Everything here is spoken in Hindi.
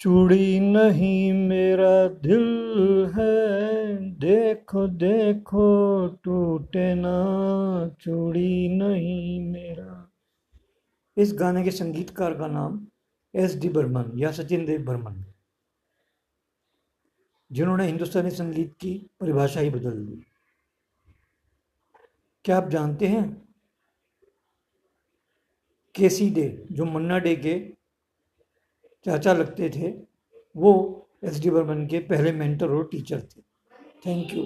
चूड़ी नहीं मेरा दिल है। देखो देखो, टूटे ना चूड़ी नहीं मेरा। इस गाने के संगीतकार का नाम एस डी बर्मन या सचिन देव बर्मन जिन्होंने हिंदुस्तानी संगीत की परिभाषा ही बदल दी। क्या आप जानते हैं? केसी डे, जो मन्ना डे के चाचा लगते थे। वो एस डी बर्मन के पहले मेंटर और टीचर थे। Thank you.